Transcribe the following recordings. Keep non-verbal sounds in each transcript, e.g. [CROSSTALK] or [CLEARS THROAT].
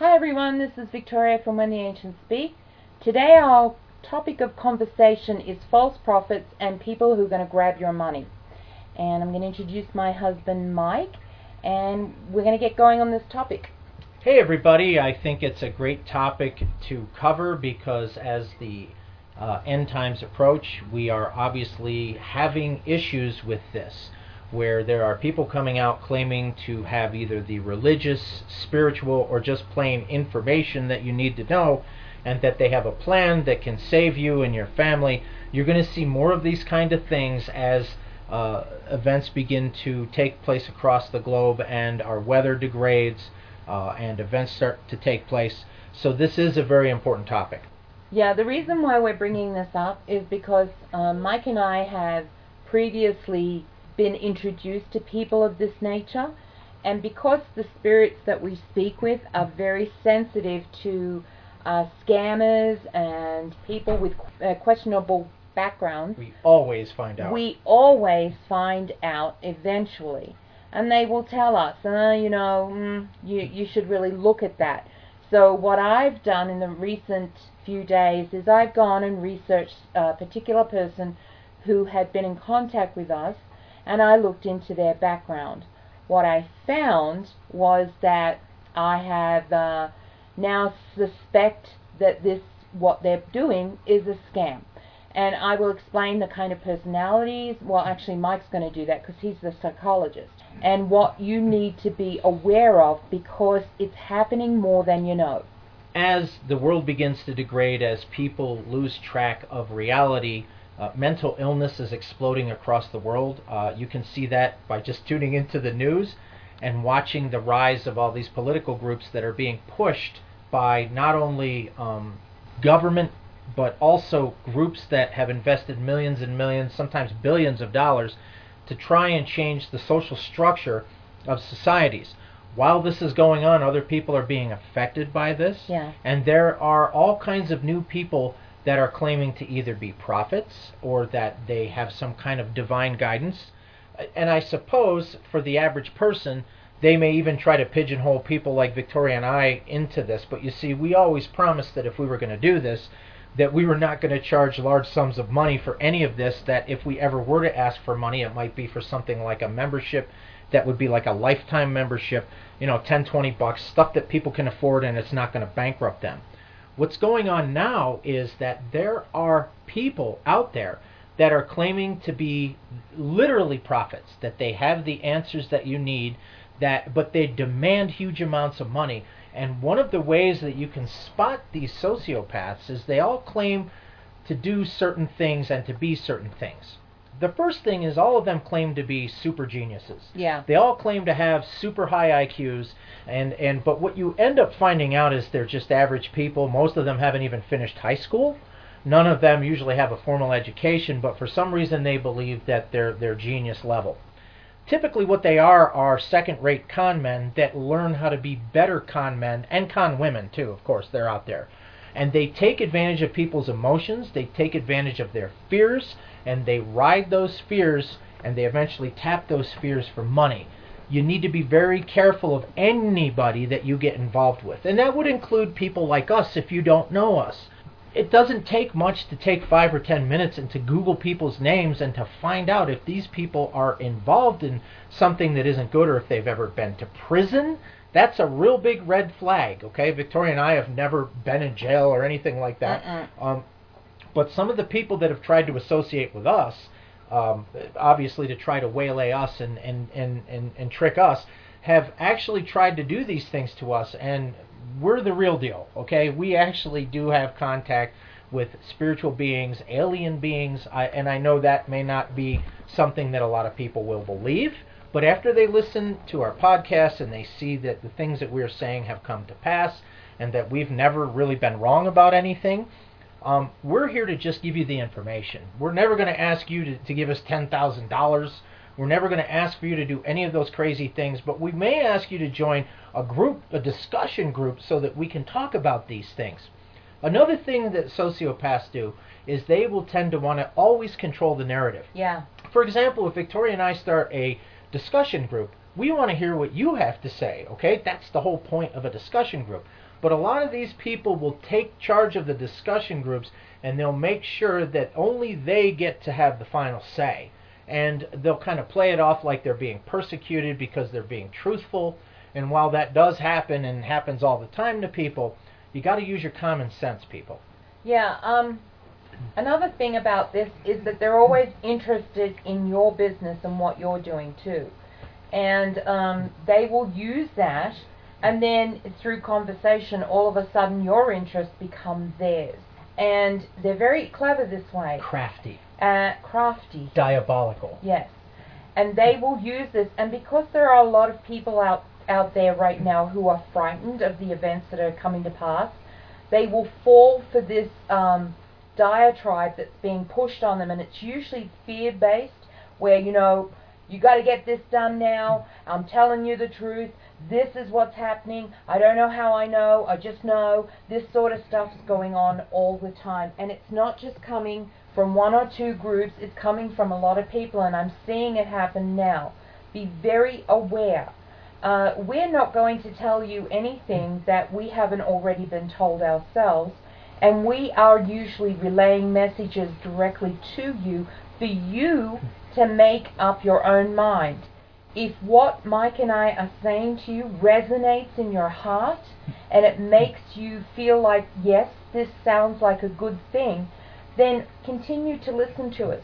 Hi everyone, this is Victoria from When the Ancients Speak. Today our topic of conversation is false prophets and people who are going to grab your money. And I'm going to introduce my husband Mike, and we're going to get going on this topic. Hey everybody, I think it's a great topic to cover because as the uh, end times approach, we are obviously having issues with this where there are people coming out claiming to have either the religious, spiritual, or just plain information that you need to know, and that they have a plan that can save you and your family. You're going to see more of these kind of things as uh, events begin to take place across the globe and our weather degrades uh, and events start to take place. So, this is a very important topic. Yeah, the reason why we're bringing this up is because um, Mike and I have previously been introduced to people of this nature, and because the spirits that we speak with are very sensitive to uh, scammers and people with uh, questionable backgrounds, we always find out. We always find out eventually, and they will tell us, uh, you know, mm, you you should really look at that. So what I've done in the recent few days is I've gone and researched a particular person who had been in contact with us and I looked into their background. What I found was that I have uh, now suspect that this what they're doing is a scam. And I will explain the kind of personalities. Well, actually, Mike's going to do that because he's the psychologist. And what you need to be aware of because it's happening more than you know. As the world begins to degrade, as people lose track of reality, uh, mental illness is exploding across the world. Uh, you can see that by just tuning into the news and watching the rise of all these political groups that are being pushed by not only um, government but also groups that have invested millions and millions, sometimes billions of dollars to try and change the social structure of societies. While this is going on, other people are being affected by this. Yeah. And there are all kinds of new people that are claiming to either be prophets or that they have some kind of divine guidance. And I suppose for the average person, they may even try to pigeonhole people like Victoria and I into this. But you see, we always promised that if we were going to do this, that we were not going to charge large sums of money for any of this. That if we ever were to ask for money, it might be for something like a membership that would be like a lifetime membership, you know, 10, 20 bucks, stuff that people can afford and it's not going to bankrupt them. What's going on now is that there are people out there that are claiming to be literally prophets, that they have the answers that you need, that but they demand huge amounts of money. And one of the ways that you can spot these sociopaths is they all claim to do certain things and to be certain things the first thing is all of them claim to be super geniuses. Yeah. They all claim to have super high IQs and and but what you end up finding out is they're just average people. Most of them haven't even finished high school. None of them usually have a formal education, but for some reason they believe that they're they're genius level. Typically what they are are second-rate con men that learn how to be better con men and con women too, of course, they're out there. And they take advantage of people's emotions, they take advantage of their fears, and they ride those fears and they eventually tap those fears for money. You need to be very careful of anybody that you get involved with. And that would include people like us if you don't know us. It doesn't take much to take five or ten minutes and to Google people's names and to find out if these people are involved in something that isn't good or if they've ever been to prison. That's a real big red flag, okay? Victoria and I have never been in jail or anything like that. Um, but some of the people that have tried to associate with us, um, obviously to try to waylay us and, and, and, and, and trick us, have actually tried to do these things to us, and we're the real deal, okay? We actually do have contact with spiritual beings, alien beings, I, and I know that may not be something that a lot of people will believe, but after they listen to our podcast and they see that the things that we're saying have come to pass and that we've never really been wrong about anything, um, we're here to just give you the information. We're never going to ask you to, to give us $10,000. We're never going to ask for you to do any of those crazy things, but we may ask you to join a group, a discussion group, so that we can talk about these things. Another thing that sociopaths do is they will tend to want to always control the narrative. Yeah. For example, if Victoria and I start a discussion group, We want to hear what you have to say, okay? That's the whole point of a discussion group. But a lot of these people will take charge of the discussion groups and they'll make sure that only they get to have the final say. And they'll kind of play it off like they're being persecuted because they're being truthful. And while that does happen and happens all the time to people, you got to use your common sense, people. Yeah, um, another thing about this is that they're always interested in your business and what you're doing too. And um, they will use that, and then through conversation, all of a sudden your interest becomes theirs. And they're very clever this way. Crafty. Uh, crafty. Diabolical. Yes. And they will use this, and because there are a lot of people out out there right now who are frightened of the events that are coming to pass, they will fall for this um, diatribe that's being pushed on them, and it's usually fear based, where you know you got to get this done now. I'm telling you the truth. This is what's happening. I don't know how I know. I just know this sort of stuff is going on all the time, and it's not just coming from one or two groups. It's coming from a lot of people, and I'm seeing it happen now. Be very aware. Uh, we're not going to tell you anything that we haven't already been told ourselves, and we are usually relaying messages directly to you for you to make up your own mind. If what Mike and I are saying to you resonates in your heart and it makes you feel like, yes, this sounds like a good thing, then continue to listen to us.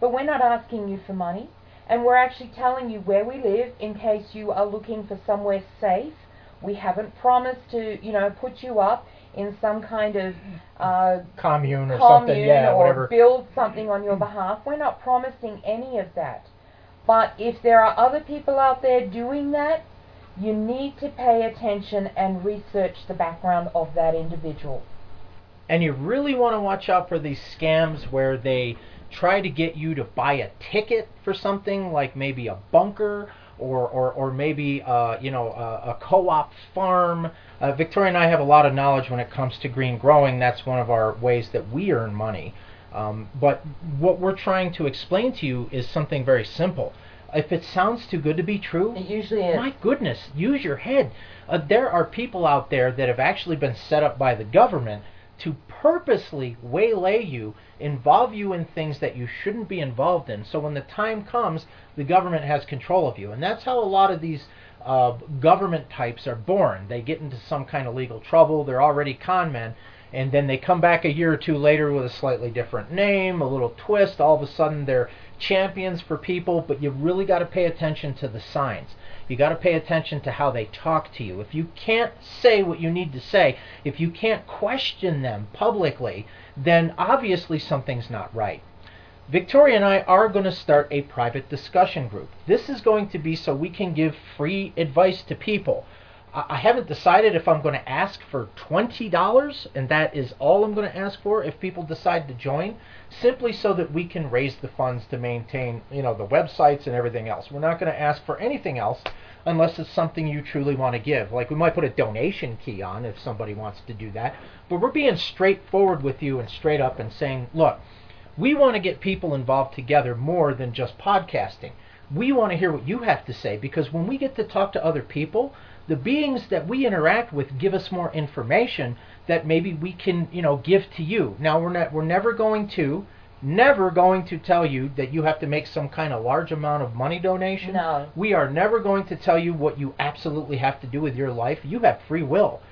But we're not asking you for money and we're actually telling you where we live in case you are looking for somewhere safe. We haven't promised to, you know, put you up in some kind of uh, commune or commune something, yeah, or whatever. build something on your behalf. We're not promising any of that. But if there are other people out there doing that, you need to pay attention and research the background of that individual. And you really want to watch out for these scams where they try to get you to buy a ticket for something like maybe a bunker or or, or maybe uh, you know a, a co-op farm. Uh, Victoria and I have a lot of knowledge when it comes to green growing. That's one of our ways that we earn money. Um, but what we're trying to explain to you is something very simple. If it sounds too good to be true, It usually is. my goodness, use your head. Uh, there are people out there that have actually been set up by the government to purposely waylay you, involve you in things that you shouldn't be involved in. So when the time comes, the government has control of you. And that's how a lot of these uh, government types are born. They get into some kind of legal trouble, they're already con men, and then they come back a year or two later with a slightly different name, a little twist. All of a sudden, they're champions for people, but you really got to pay attention to the signs. You got to pay attention to how they talk to you. If you can't say what you need to say, if you can't question them publicly, then obviously something's not right. Victoria and I are going to start a private discussion group. This is going to be so we can give free advice to people. I haven't decided if I'm going to ask for $20 and that is all I'm going to ask for if people decide to join simply so that we can raise the funds to maintain, you know, the websites and everything else. We're not going to ask for anything else unless it's something you truly want to give. Like we might put a donation key on if somebody wants to do that, but we're being straightforward with you and straight up and saying, look, we want to get people involved together more than just podcasting. We want to hear what you have to say because when we get to talk to other people, the beings that we interact with give us more information that maybe we can, you know, give to you. Now we're not we're never going to never going to tell you that you have to make some kind of large amount of money donation. No. We are never going to tell you what you absolutely have to do with your life. You have free will.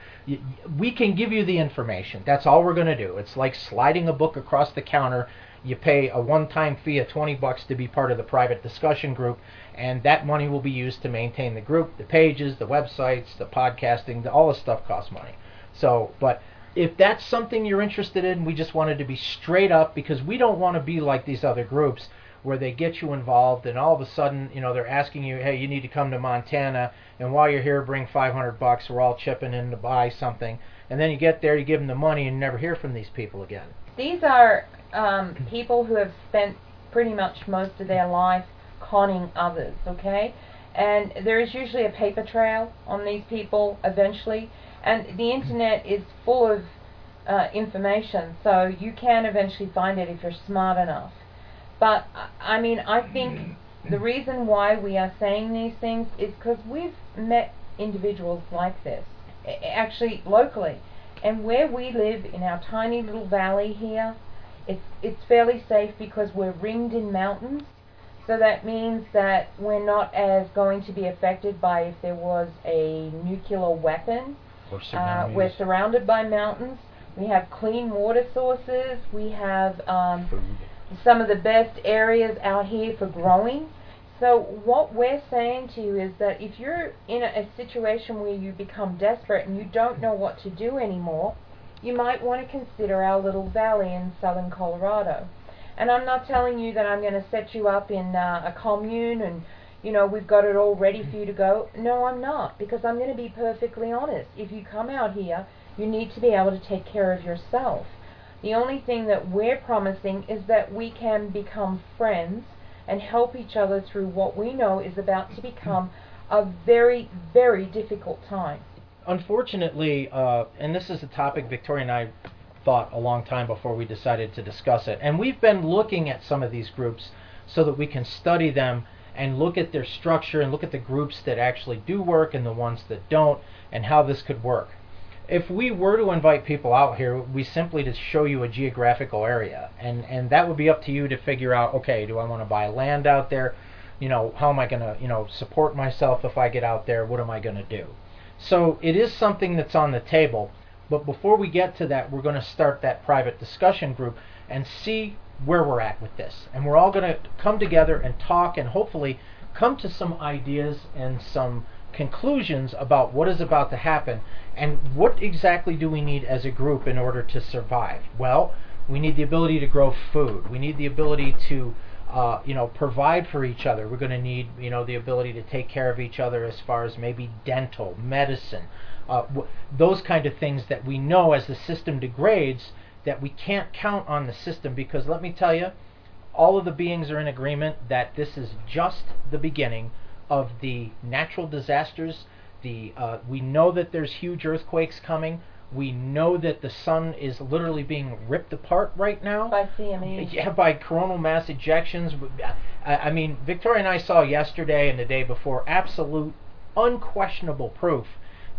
We can give you the information. That's all we're going to do. It's like sliding a book across the counter. You pay a one-time fee of 20 bucks to be part of the private discussion group, and that money will be used to maintain the group, the pages, the websites, the podcasting, the, all the stuff costs money. So, but if that's something you're interested in, we just wanted to be straight up because we don't want to be like these other groups where they get you involved and all of a sudden, you know, they're asking you, "Hey, you need to come to Montana and while you're here bring 500 bucks. We're all chipping in to buy something." And then you get there, you give them the money and you never hear from these people again. These are um, people who have spent pretty much most of their life conning others, okay? And there is usually a paper trail on these people eventually, and the internet is full of uh, information, so you can eventually find it if you're smart enough. But I- I mean, I think The reason why we are saying these things is because we've met individuals like this, actually locally. And where we live in our tiny little valley here, it's it's fairly safe because we're ringed in mountains. So that means that we're not as going to be affected by if there was a nuclear weapon. Uh, we're surrounded by mountains. We have clean water sources. We have um, some of the best areas out here for growing. So what we're saying to you is that if you're in a, a situation where you become desperate and you don't know what to do anymore, you might want to consider our little valley in southern Colorado. And I'm not telling you that I'm going to set you up in uh, a commune and you know we've got it all ready for you to go. No, I'm not because I'm going to be perfectly honest. If you come out here, you need to be able to take care of yourself. The only thing that we're promising is that we can become friends and help each other through what we know is about to become a very, very difficult time. Unfortunately, uh, and this is a topic Victoria and I thought a long time before we decided to discuss it, and we've been looking at some of these groups so that we can study them and look at their structure and look at the groups that actually do work and the ones that don't and how this could work if we were to invite people out here, we simply to show you a geographical area, and and that would be up to you to figure out. Okay, do I want to buy land out there? You know, how am I going to you know support myself if I get out there? What am I going to do? So it is something that's on the table. But before we get to that, we're going to start that private discussion group and see where we're at with this. And we're all going to come together and talk and hopefully come to some ideas and some conclusions about what is about to happen and what exactly do we need as a group in order to survive? Well, we need the ability to grow food. We need the ability to uh, you know, provide for each other. We're going to need, you know, the ability to take care of each other as far as maybe dental, medicine, uh, w- those kind of things that we know as the system degrades that we can't count on the system because let me tell you, all of the beings are in agreement that this is just the beginning of the natural disasters. The uh, we know that there's huge earthquakes coming. We know that the sun is literally being ripped apart right now by CME. Yeah, by coronal mass ejections. I, I mean, Victoria and I saw yesterday and the day before absolute, unquestionable proof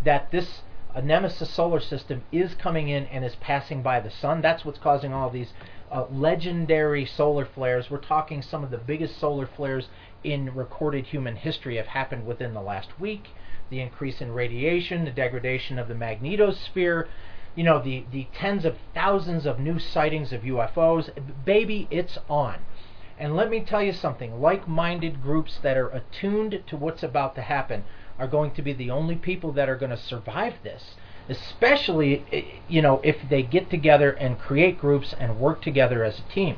that this a nemesis solar system is coming in and is passing by the sun. That's what's causing all these uh, legendary solar flares. We're talking some of the biggest solar flares in recorded human history have happened within the last week. The increase in radiation, the degradation of the magnetosphere, you know, the, the tens of thousands of new sightings of UFOs. Baby, it's on. And let me tell you something like minded groups that are attuned to what's about to happen are going to be the only people that are going to survive this. Especially, eh, you know, if they get together and create groups and work together as a team.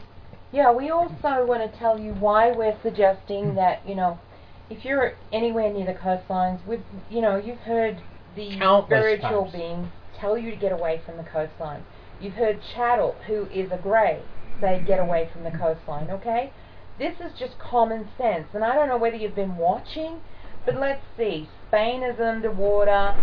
Yeah, we also want to tell you why we're suggesting that, you know, if you're anywhere near the coastlines, with you know, you've heard the Countless spiritual times. beings tell you to get away from the coastline. You've heard Chattel, who is a grey, say get away from the coastline, okay? This is just common sense, and I don't know whether you've been watching, but let's see. Spain is underwater,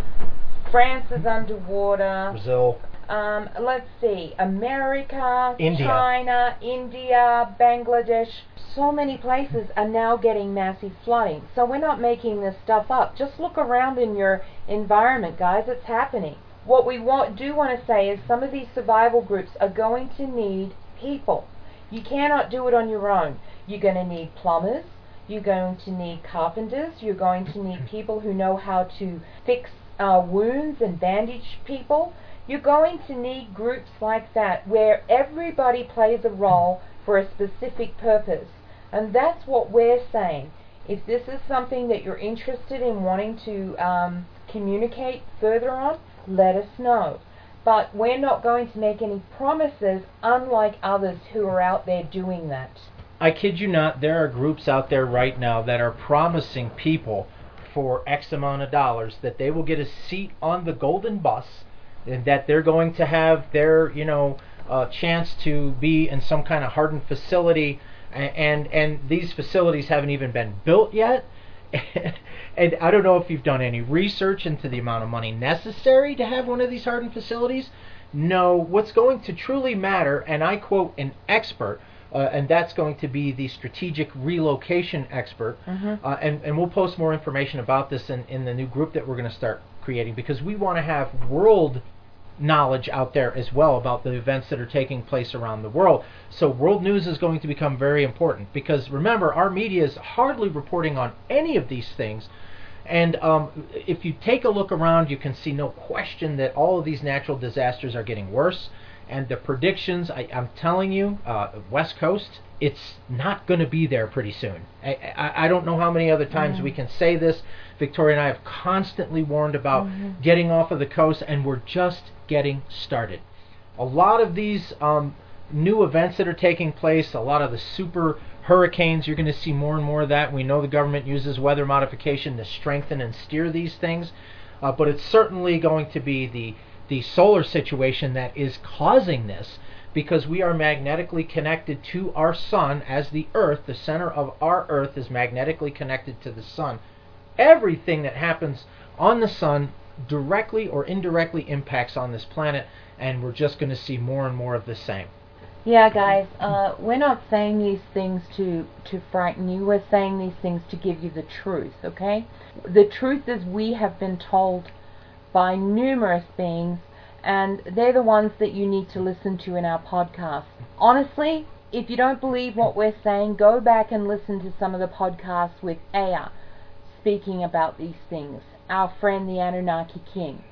France is underwater, Brazil. Um, let's see, America, India. China, India, Bangladesh. So many places are now getting massive flooding. So we're not making this stuff up. Just look around in your environment, guys. It's happening. What we want, do want to say is some of these survival groups are going to need people. You cannot do it on your own. You're going to need plumbers. You're going to need carpenters. You're going to need people who know how to fix uh, wounds and bandage people. You're going to need groups like that where everybody plays a role for a specific purpose. And that's what we're saying. If this is something that you're interested in wanting to um, communicate further on, let us know. But we're not going to make any promises, unlike others who are out there doing that. I kid you not, there are groups out there right now that are promising people for X amount of dollars that they will get a seat on the golden bus and that they're going to have their you know uh, chance to be in some kind of hardened facility, and, and and these facilities haven't even been built yet. [LAUGHS] and I don't know if you've done any research into the amount of money necessary to have one of these hardened facilities. No, what's going to truly matter, and I quote an expert uh, and that's going to be the strategic relocation expert. Mm-hmm. Uh, and, and we'll post more information about this in, in the new group that we're going to start creating because we want to have world knowledge out there as well about the events that are taking place around the world. So world news is going to become very important because remember, our media is hardly reporting on any of these things. And um, if you take a look around, you can see no question that all of these natural disasters are getting worse. And the predictions, I, am telling you, uh, West Coast, it's not going to be there pretty soon. I, I, I, don't know how many other times mm-hmm. we can say this. Victoria and I have constantly warned about mm-hmm. getting off of the coast, and we're just getting started. A lot of these um, new events that are taking place, a lot of the super hurricanes, you're going to see more and more of that. We know the government uses weather modification to strengthen and steer these things, uh, but it's certainly going to be the the solar situation that is causing this because we are magnetically connected to our sun as the earth the center of our earth is magnetically connected to the sun everything that happens on the sun directly or indirectly impacts on this planet and we're just going to see more and more of the same yeah, guys, uh, we're not saying these things to, to frighten you. We're saying these things to give you the truth, okay? The truth is we have been told by numerous beings, and they're the ones that you need to listen to in our podcast. Honestly, if you don't believe what we're saying, go back and listen to some of the podcasts with Aya speaking about these things. Our friend the Anunnaki King.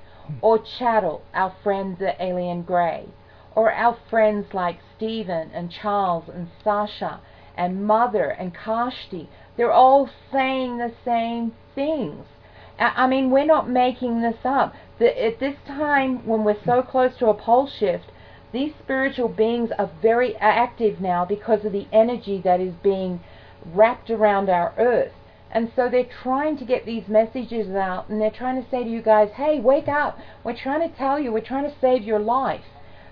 Or Chattel, our friend the Alien Grey or our friends like Stephen and Charles and Sasha and Mother and Kashti, they're all saying the same things. I mean, we're not making this up. At this time, when we're so close to a pole shift, these spiritual beings are very active now because of the energy that is being wrapped around our earth. And so they're trying to get these messages out and they're trying to say to you guys, hey, wake up. We're trying to tell you, we're trying to save your life.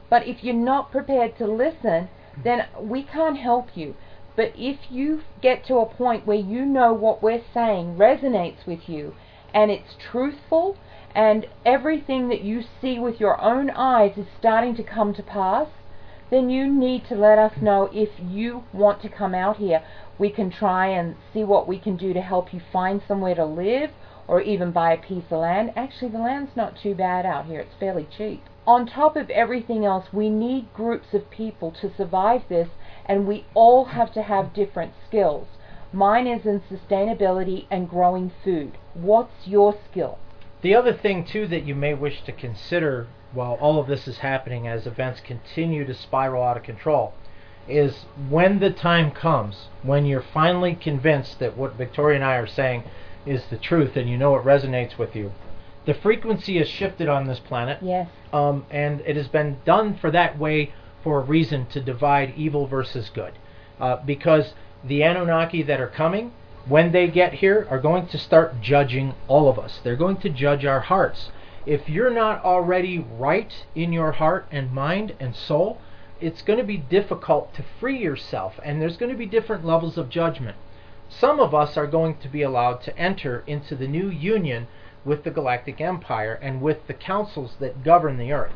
But if you're not prepared to listen, then we can't help you. But if you get to a point where you know what we're saying resonates with you and it's truthful and everything that you see with your own eyes is starting to come to pass, then you need to let us know if you want to come out here. We can try and see what we can do to help you find somewhere to live or even buy a piece of land. Actually, the land's not too bad out here. It's fairly cheap on top of everything else, we need groups of people to survive this, and we all have to have different skills. Mine is in sustainability and growing food. What's your skill? The other thing, too, that you may wish to consider while all of this is happening as events continue to spiral out of control is when the time comes, when you're finally convinced that what Victoria and I are saying is the truth and you know it resonates with you, the frequency has shifted on this planet. Yes. Um, and it has been done for that way for a reason to divide evil versus good. Uh, because the Anunnaki that are coming, when they get here, are going to start judging all of us. They're going to judge our hearts. If you're not already right in your heart and mind and soul, it's going to be difficult to free yourself, and there's going to be different levels of judgment. Some of us are going to be allowed to enter into the new union with the galactic empire and with the councils that govern the earth.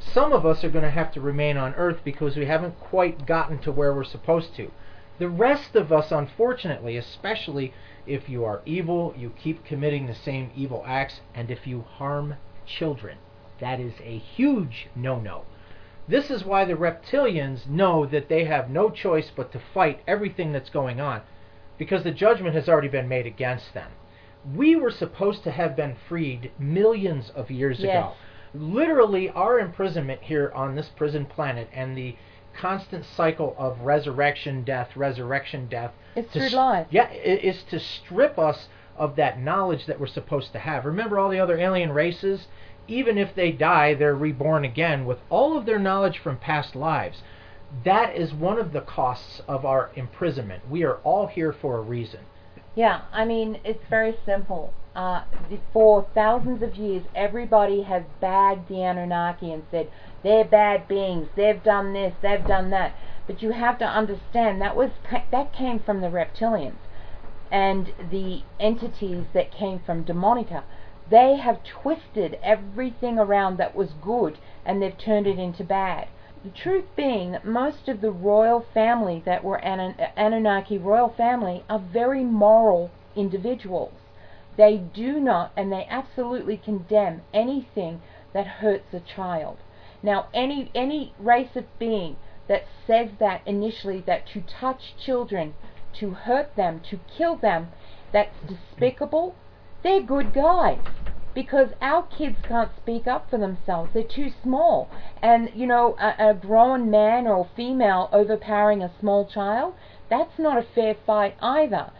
Some of us are going to have to remain on earth because we haven't quite gotten to where we're supposed to. The rest of us, unfortunately, especially if you are evil, you keep committing the same evil acts, and if you harm children, that is a huge no no. This is why the reptilians know that they have no choice but to fight everything that's going on, because the judgment has already been made against them we were supposed to have been freed millions of years yes. ago. Literally, our imprisonment here on this prison planet and the constant cycle of resurrection, death, resurrection, death. It's through life. Yeah, is to strip us of that knowledge that we're supposed to have. Remember all the other alien races? Even if they die, they're reborn again with all of their knowledge from past lives. That is one of the costs of our imprisonment. We are all here for a reason. Yeah, I mean, it's very simple. Uh, for thousands of years, everybody has bagged the Anunnaki and said, they're bad beings, they've done this, they've done that. But you have to understand that was that came from the reptilians and the entities that came from Demonica. They have twisted everything around that was good and they've turned it into bad. The truth being that most of the royal family that were Anan- Anunnaki royal family are very moral individuals. They do not and they absolutely condemn anything that hurts a child. Now any any race of being that says that initially that to touch children, to hurt them, to kill them, that's despicable, they're good guys because our kids can't speak up for themselves. They're too small. And, you know, a, a grown man or female overpowering a small child, that's not a fair fight either.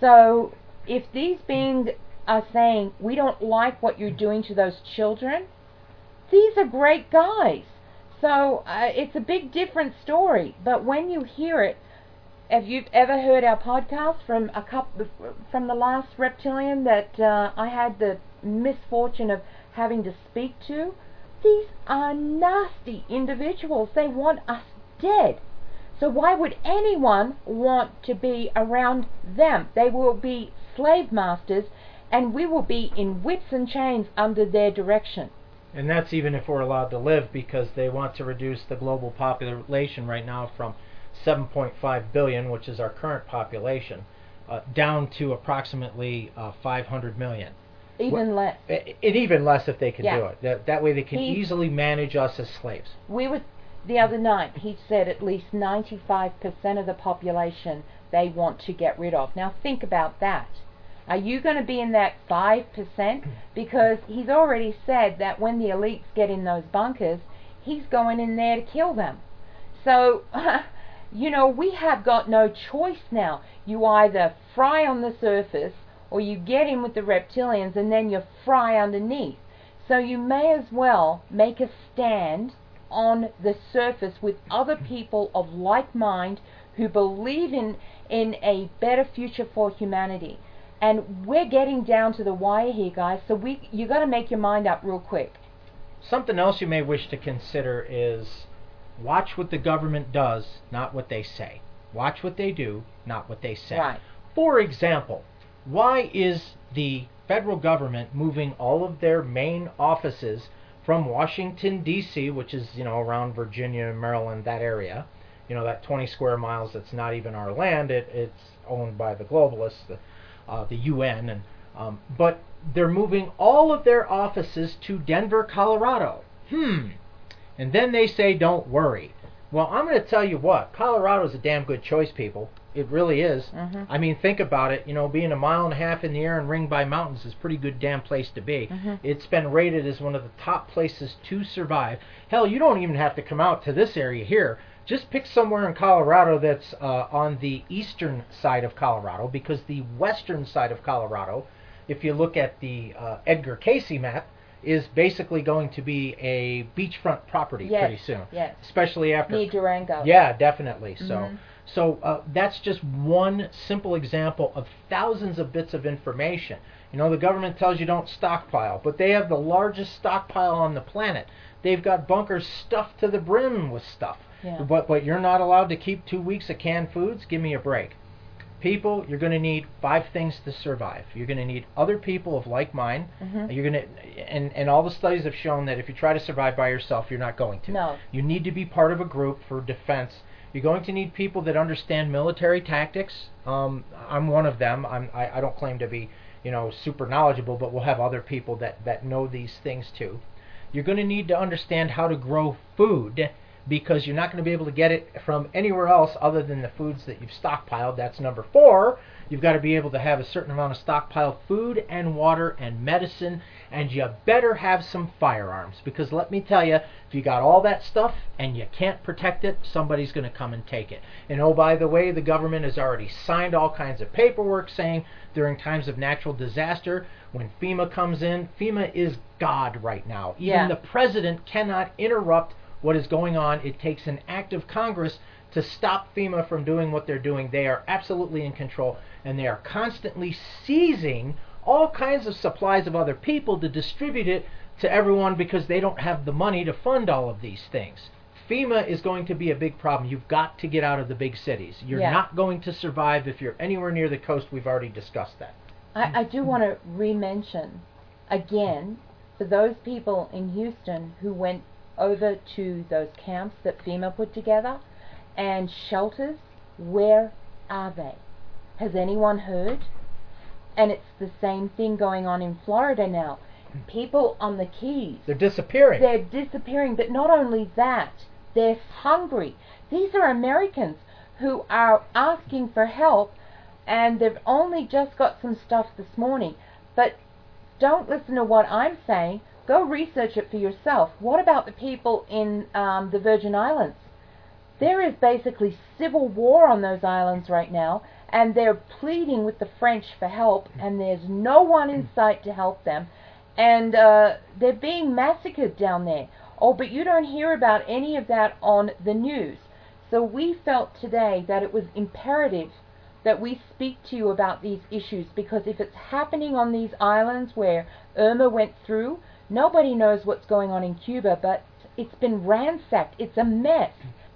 So, if these beings are saying, we don't like what you're doing to those children, these are great guys. So, uh, it's a big different story. But when you hear it, if you've ever heard our podcast from a couple from the last reptilian that uh, I had the misfortune of having to speak to, these are nasty individuals. They want us dead. So why would anyone want to be around them? They will be slave masters and we will be in whips and chains under their direction. And that's even if we're allowed to live because they want to reduce the global population right now from 7.5 billion, which is our current population, uh, down to approximately uh, 500 million. Even less. And even less if they can Yeah. do it. That, that way they can He- easily manage us as slaves. We were the other night. He said at least 95% of the population they want to get rid of. Now think about that. Are you going to be in that 5%? Because he's already said that when the elites get in those bunkers, he's going in there to kill them. So, [LAUGHS] you know, we have got no choice now. You either fry on the surface or you get in with the reptilians and then you fry underneath. So you may as well make a stand on the surface with other people of like mind who believe in in a better future for humanity. And we're getting down to the wire here, guys. So we you got to make your mind up real quick. Something else you may wish to consider is watch what the government does, not what they say. Watch what they do, not what they say. Right. For example, why is the federal government moving all of their main offices from Washington D.C., which is you know around Virginia, Maryland, that area, you know that 20 square miles that's not even our land. It, it's owned by the globalists, the, uh, the UN, and um, but they're moving all of their offices to Denver, Colorado. Hmm. And then they say, don't worry. Well, I'm going to tell you what, Colorado's a damn good choice, people. It really is. Mhm. I mean, think about it. You know, being a mile and a half in the air and ringed by mountains is a pretty good damn place to be. Mhm. It's been rated as one of the top places to survive. Hell, you don't even have to come out to this area here. Just pick somewhere in Colorado that's uh, on the eastern side of Colorado, because the western side of Colorado, if you look at the uh, Edgar Cayce map, is basically going to be a beachfront property Yes. pretty soon. Yes. Especially after Near Durango. yeah, definitely. So, Mhm. so uh, that's just one simple example of thousands of bits of information. You know, the government tells you don't stockpile, but they have the largest stockpile on the planet. They've got bunkers stuffed to the brim with stuff. Yeah. But but you're not allowed to keep two weeks of canned foods. Give me a break. People, you're going to need five things to survive. You're going to need other people of like mind. Mhm. You're going to, and and all the studies have shown that if you try to survive by yourself, you're not going to. No. You need to be part of a group for defense. You're going to need people that understand military tactics. Um, I'm one of them. I'm, I, I don't claim to be, you know, super knowledgeable, but we'll have other people that, that know these things too. You're going to need to understand how to grow food because you're not going to be able to get it from anywhere else other than the foods that you've stockpiled. That's number four. You've got to be able to have a certain amount of stockpiled food and water and medicine, and you better have some firearms because let me tell you, if you got all that stuff and you can't protect it, somebody's going to come and take it. And oh, by the way, the government has already signed all kinds of paperwork saying during times of natural disaster, when FEMA comes in, FEMA is God right now. Even Yeah. the president cannot interrupt what is going on. It takes an act of Congress to stop FEMA from doing what they're doing. They are absolutely in control, and they are constantly seizing all kinds of supplies of other people to distribute it to everyone because they don't have the money to fund all of these things. FEMA is going to be a big problem. You've got to get out of the big cities. You're Yeah. not going to survive if you're anywhere near the coast. We've already discussed that. I, I do want to re-mention again for those people in Houston who went over to those camps that FEMA put together and shelters. Where are they? Has anyone heard? And it's the same thing going on in Florida now. People on the Keys, They're disappearing. they're disappearing, but not only that, they're hungry. These are Americans who are asking for help, and they've only just got some stuff this morning. But don't listen to what I'm saying. Go research it for yourself. What about the people in um, the Virgin Islands? There is basically civil war on those islands right now, and they're pleading with the French for help, and there's no one in sight to help them, and uh, they're being massacred down there. Oh, but you don't hear about any of that on the news. So we felt today that it was imperative that we speak to you about these issues because if it's happening on these islands where Irma went through, nobody knows what's going on in Cuba, but it's been ransacked. It's a mess.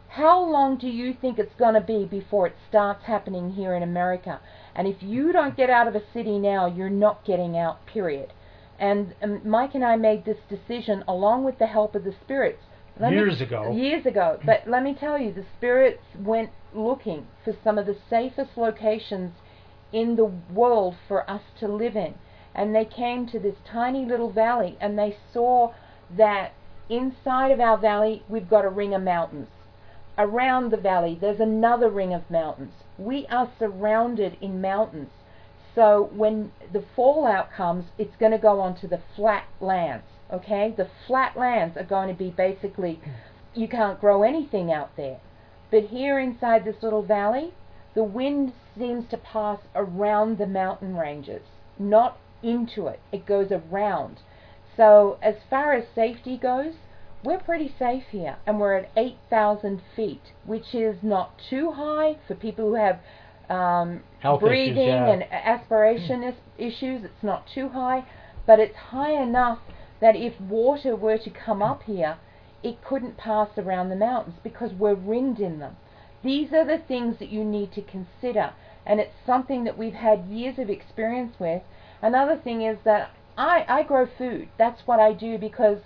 How long do you think it's going to be before it starts happening here in America? And if you don't get out of a city now, you're not getting out, period. And um, Mike and I made this decision along with the help of the spirits. Let me- Years ago. Years ago. But let me tell you, the spirits went looking for some of the safest locations in the world for us to live in. And they came to this tiny little valley and they saw that inside of our valley we've got a ring of mountains. Around the valley there's another ring of mountains. We are surrounded in mountains. So when the fallout comes, it's going to go onto the flat lands. Okay? The flat lands are going to be basically, you can't grow anything out there. But here inside this little valley, the wind seems to pass around the mountain ranges, not into it. It goes around. So as far as safety goes, we're pretty safe here, and we're at 8,000 feet, which is not too high for people who have um, Health issues, breathing yeah. and aspiration is- issues. It's not too high, but it's high enough that if water were to come up here, it couldn't pass around the mountains because we're ringed in them. These are the things that you need to consider, and it's something that we've had years of experience with. Another thing is that I, I grow food. That's what I do because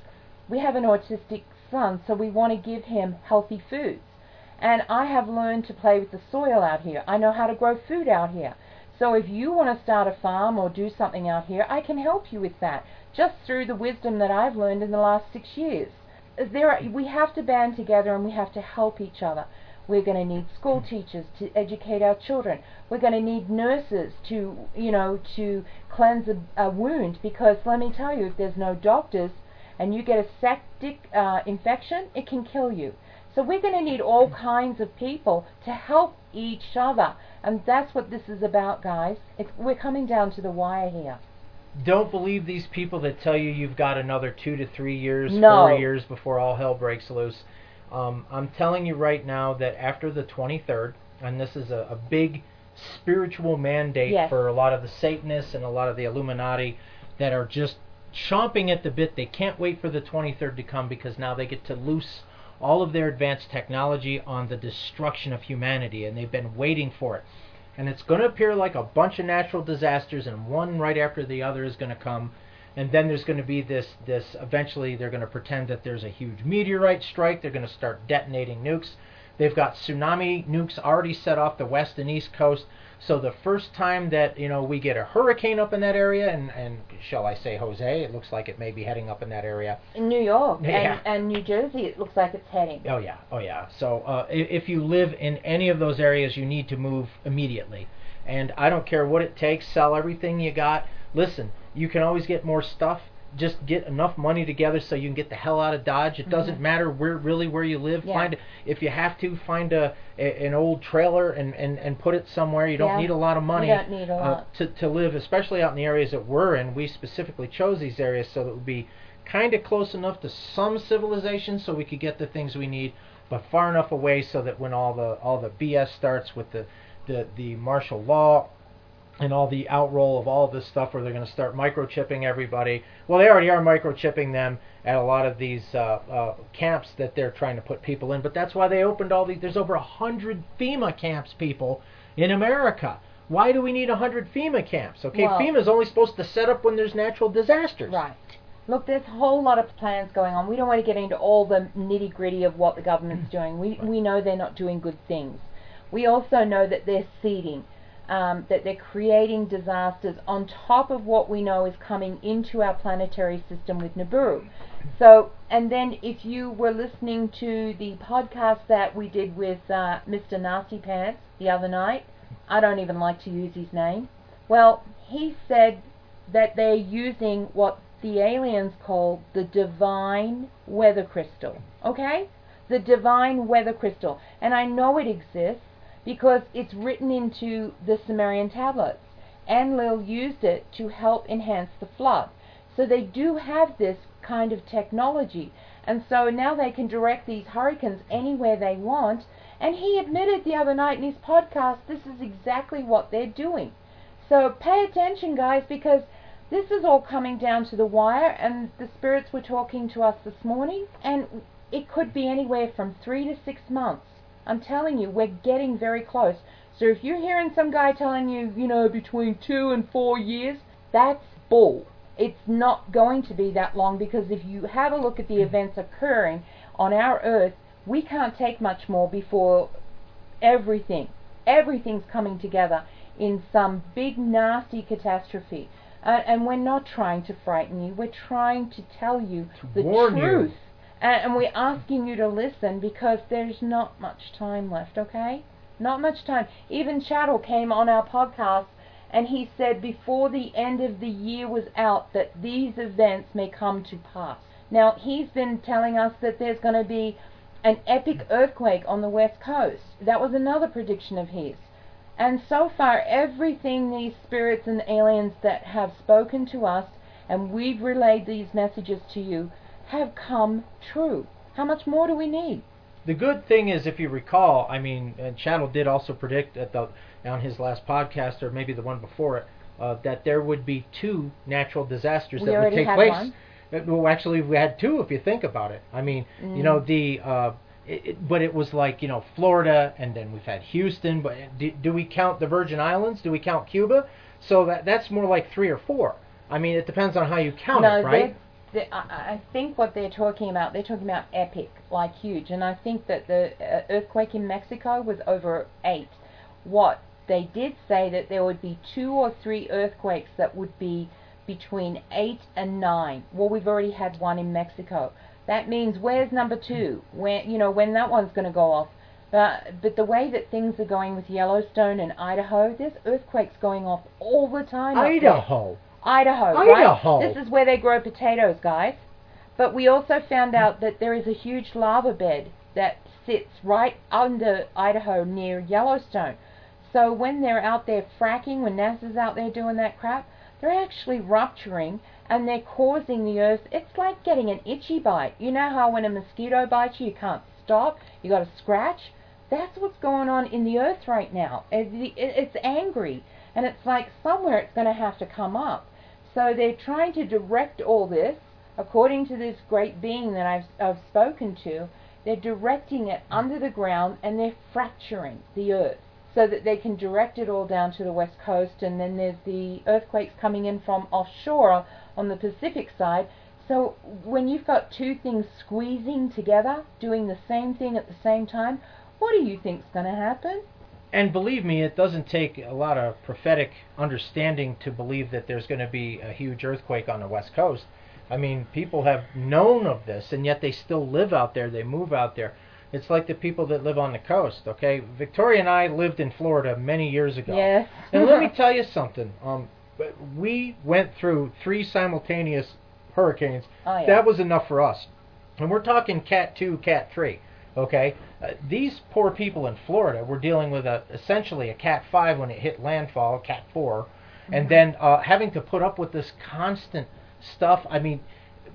we have an autistic son, so we want to give him healthy foods. And I have learned to play with the soil out here. I know how to grow food out here. So if you want to start a farm or do something out here, I can help you with that just through the wisdom that I've learned in the last six years. There are, we have to band together and we have to help each other. We're going to need school teachers to educate our children. We're going to need nurses to, you know, to cleanse a, a wound because let me tell you, if there's no doctors and you get a septic uh, infection, it can kill you. So we're going to need all kinds of people to help each other, and that's what this is about, guys. It's, we're coming down to the wire here. Don't believe these people that tell you you've got another two to three years, No. four years before all hell breaks loose. Um, I'm telling you right now that after the 23rd, and this is a, a big spiritual mandate Yes. for a lot of the Satanists and a lot of the Illuminati that are just chomping at the bit. They can't wait for the 23rd to come because now they get to loose all of their advanced technology on the destruction of humanity, and they've been waiting for it. And it's going to appear like a bunch of natural disasters, and one right after the other is going to come. And then there's going to be this, this. Eventually, they're going to pretend that there's a huge meteorite strike. They're going to start detonating nukes. They've got tsunami nukes already set off the west and east coast. So the first time that you know we get a hurricane up in that area, and, and shall I say Jose, it looks like it may be heading up in that area. In New York Yeah. and, and New Jersey, it looks like it's heading. Oh yeah, oh yeah. So uh, if you live in any of those areas, you need to move immediately. And I don't care what it takes. Sell everything you got. Listen, you can always get more stuff. Just get enough money together so you can get the hell out of Dodge. It doesn't matter where really where you live. Mm-hmm. Yeah. Find if you have to find a, a an old trailer and, and and put it somewhere. You don't Yeah. need a lot of money You don't need a uh, lot. to to live, especially out in the areas that we're in. We specifically chose these areas so that it would be kind of close enough to some civilization so we could get the things we need, but far enough away so that when all the all the BS starts with the the, the martial law and all the outroll of all this stuff where they're going to start microchipping everybody. Well, they already are microchipping them at a lot of these uh, uh, camps that they're trying to put people in. But that's why they opened all these. There's over a hundred FEMA camps, people, in America. Why do we need a hundred FEMA camps? Okay, Well- is only supposed to set up when there's natural disasters. Right. Look, there's a whole lot of plans going on. We don't want to get into all the nitty gritty of what the government's [CLEARS THROAT] doing. We we know they're not doing good things. We also know that they're seeding, um, that they're creating disasters on top of what we know is coming into our planetary system with Nibiru. So, and then if you were listening to the podcast that we did with uh, Mr. Nasty Pants the other night, I don't even like to use his name. Well, he said that they're using what the aliens call the divine weather crystal. Okay? The divine weather crystal. And I know it exists because it's written into the Sumerian tablets. Enlil used it to help enhance the flood. So they do have this kind of technology. And so now they can direct these hurricanes anywhere they want. And he admitted the other night in his podcast this is exactly what they're doing. So pay attention, guys, because this is all coming down to the wire, and the spirits were talking to us this morning, and it could be anywhere from three to six months. I'm telling you, we're getting very close. So if you're hearing some guy telling you, you know, between two and four years, that's bull. It's not going to be that long because if you have a look at the events occurring on our earth, we can't take much more before everything, everything's coming together in some big nasty catastrophe. Uh, and we're not trying to frighten you. We're trying to tell you To the warn you. And, and we're asking you to listen because there's not much time left, okay? Not much time. Even Chattel came on our podcast and he said before the end of the year was out that these events may come to pass. Now, he's been telling us that there's going to be an epic earthquake on the west coast. That was another prediction of his. And so far, everything these spirits and aliens that have spoken to us, and we've relayed these messages to you, have come true. How much more do we need? The good thing is, if you recall, I mean, and Chattel did also predict at the on his last podcast, or maybe the one before it, uh, that there would be two natural disasters We that would already take had place. one. Uh, Well, actually, we had two, if you think about it. I mean, you know, Mm. the uh, it, it, but it was like you know Florida, and then we've had Houston. But do, do we count the Virgin Islands? Do we count Cuba? So that that's more like three or four. I mean, it depends on how you count no, it, right? They- I I think what they're talking about, they're talking about epic, like huge. And I think that the uh, earthquake in Mexico was over eight. What they did say that there would be two or three earthquakes that would be between eight and nine. Well, we've already had one in Mexico. That means where's number two? When you know when that one's going to go off? But but the way that things are going with Yellowstone and Idaho, there's earthquakes going off all the time. Idaho. Idaho, Idaho. right? This is where they grow potatoes, guys. But we also found hmm. out that there is a huge lava bed that sits right under Idaho near Yellowstone. So when they're out there fracking, when NASA's out there doing that crap, they're actually rupturing and they're causing the earth. It's like getting an itchy bite. You know how when a mosquito bites you, you can't stop. You got to scratch. That's what's going on in the earth right now. It- it- It's angry, and it's like somewhere it's going to have to come up. So they're trying to direct all this, according to this great being that I've, I've spoken to, they're directing it under the ground and they're fracturing the earth so that they can direct it all down to the west coast. And then there's the earthquakes coming in from offshore on the Pacific side. So when you've got two things squeezing together, doing the same thing at the same time, what do you think's going to happen? And believe me, it doesn't take a lot of prophetic understanding to believe that there's going to be a huge earthquake on the West Coast. I mean, people have known of this, and yet they still live out there. They move out there. It's like the people that live on the coast. Okay, Victoria and I lived in Florida many years ago. Yes. And let me [LAUGHS] tell you something. Um, we went through three simultaneous hurricanes. Oh, yeah. That was enough for us. And we're talking Cat 2, Cat 3. Okay? Uh, these poor people in Florida were dealing with a essentially a Cat 5 when it hit landfall, Cat 4, and then uh, having to put up with this constant stuff. I mean,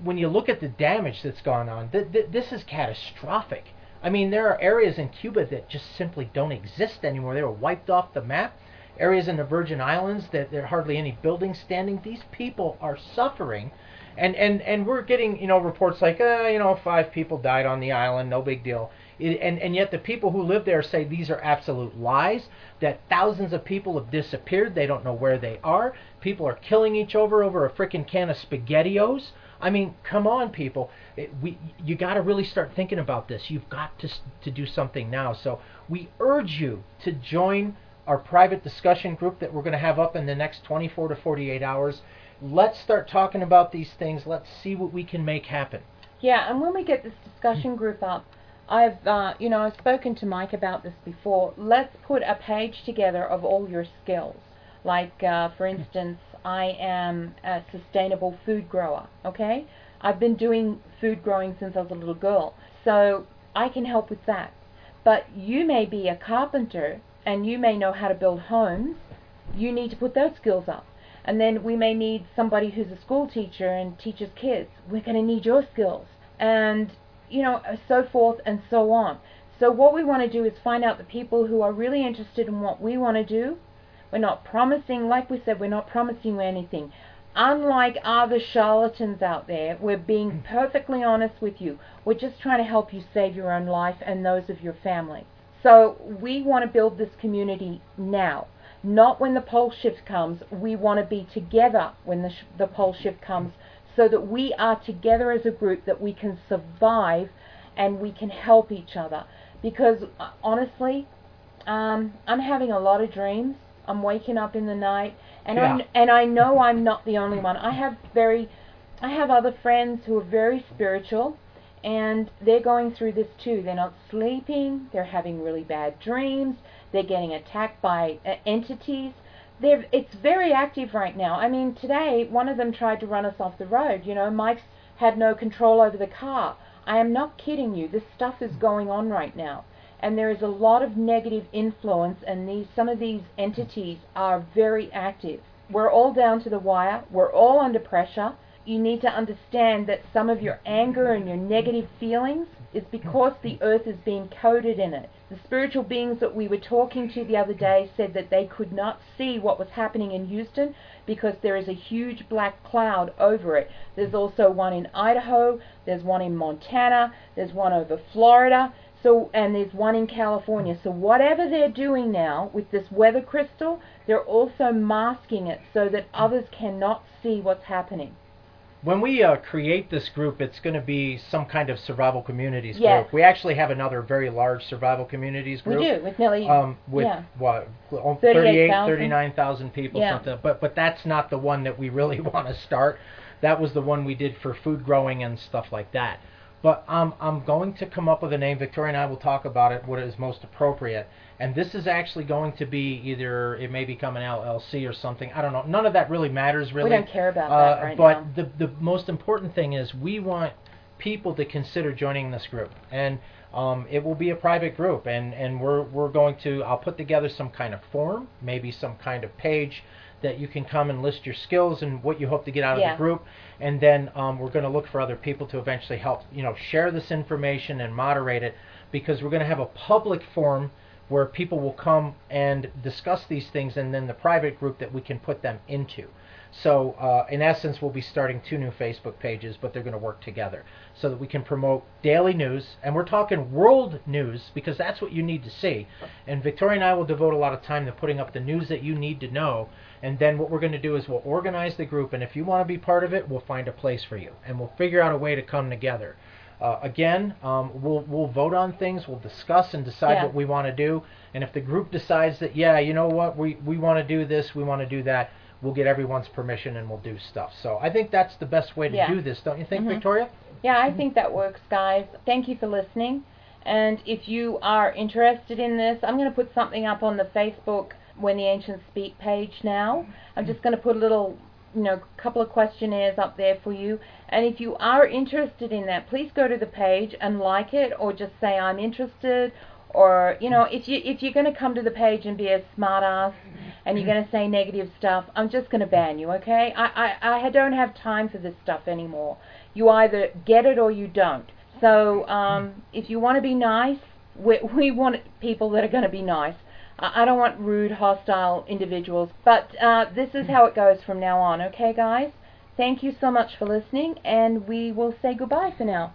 when you look at the damage that's gone on, th- th- this is catastrophic. I mean, there are areas in Cuba that just simply don't exist anymore. They were wiped off the map. Areas in the Virgin Islands that there are hardly any buildings standing. These people are suffering, and and and we're getting you know reports like uh, you know five people died on the island, no big deal. It, and and yet the people who live there say these are absolute lies. That thousands of people have disappeared. They don't know where they are. People are killing each other over a frickin' can of SpaghettiOs. I mean, come on, people. It, we you got to really start thinking about this. You've got to to do something now. So we urge you to join our private discussion group that we're going to have up in the next 24 to 48 hours. Let's start talking about these things. Let's see what we can make happen. Yeah, and when we get this discussion group up, I've uh, you know I've spoken to Mike about this before. Let's put a page together of all your skills. Like uh, for instance, I am a sustainable food grower. Okay, I've been doing food growing since I was a little girl, so I can help with that. But you may be a carpenter and you may know how to build homes, you need to put those skills up. And then we may need somebody who's a school teacher and teaches kids. We're going to need your skills. And, you know, so forth and so on. So what we want to do is find out the people who are really interested in what we want to do. We're not promising, like we said, we're not promising you anything. Unlike other charlatans out there, we're being mm. perfectly honest with you. We're just trying to help you save your own life and those of your family. So we want to build this community now, not when the pole shift comes. We want to be together when the, sh- the pole shift comes so that we are together as a group that we can survive and we can help each other. Because uh, honestly, um, I'm having a lot of dreams. I'm waking up in the night, and Yeah. I and I know I'm not the only one. I have very, I have other friends who are very spiritual, and they're going through this too. They're not sleeping. They're having really bad dreams. They're getting attacked by uh, entities. They're, it's very active right now. I mean, today one of them tried to run us off the road. You know, Mike's had no control over the car. I am not kidding you. This stuff is going on right now, and there is a lot of negative influence. And these some of these entities are very active. We're all down to the wire. We're all under pressure you need to understand that some of your anger and your negative feelings is because the earth is being coated in it. The spiritual beings that we were talking to the other day said that they could not see what was happening in Houston because there is a huge black cloud over it. There's also one in Idaho, there's one in Montana, there's one over Florida. So and there's one in California. So whatever they're doing now with this weather crystal, they're also masking it so that others cannot see what's happening. When we uh, create this group, it's going to be some kind of survival communities Yes. group. We actually have another very large survival communities group. We do with nearly Um, with yeah. what, 38,000? 38, 39,000 people, Yeah. something. But but that's not the one that we really [LAUGHS] want to start. That was the one we did for food growing and stuff like that. But um, I'm going to come up with a name. Victoria and I will talk about it, what is most appropriate. And this is actually going to be either it may become an LLC or something. I don't know. None of that really matters. Really, We don't care about Uh, that right but now. the the most important thing is we want people to consider joining this group, and um, it will be a private group, and and we're we're going to I'll put together some kind of form, maybe some kind of page that you can come and list your skills and what you hope to get out of Yeah. the group, and then um, we're going to look for other people to eventually help you know share this information and moderate it because we're going to have a public forum where people will come and discuss these things, and then the private group that we can put them into. So, uh, in essence, we'll be starting two new Facebook pages, but they're going to work together so that we can promote daily news. And we're talking world news because that's what you need to see. And Victoria and I will devote a lot of time to putting up the news that you need to know. And then what we're going to do is we'll organize the group, and if you want to be part of it, we'll find a place for you, and we'll figure out a way to come together. Uh, again, um, we'll we'll vote on things, we'll discuss and decide Yeah. what we want to do. And if the group decides that, yeah, you know what, we we want to do this, we want to do that, we'll get everyone's permission and we'll do stuff. So I think that's the best way to Yeah. do this, don't you think, Mhm. Victoria? Yeah, I think that works, guys. Thank you for listening. And if you are interested in this, I'm going to put something up on the Facebook When the Ancients Speak page now. I'm just going to put a little, you know, couple of questionnaires up there for you. And if you are interested in that, please go to the page and like it, or just say I'm interested. Or you know, if you if you're going to come to the page and be a smartass and you're going to say negative stuff, I'm just going to ban you. Okay? I, I I don't have time for this stuff anymore. You either get it or you don't. So um, if you want to be nice, we, we want people that are going to be nice. I, I don't want rude, hostile individuals. But uh, this is how it goes from now on. Okay, guys? Thank you so much for listening, and we will say goodbye for now.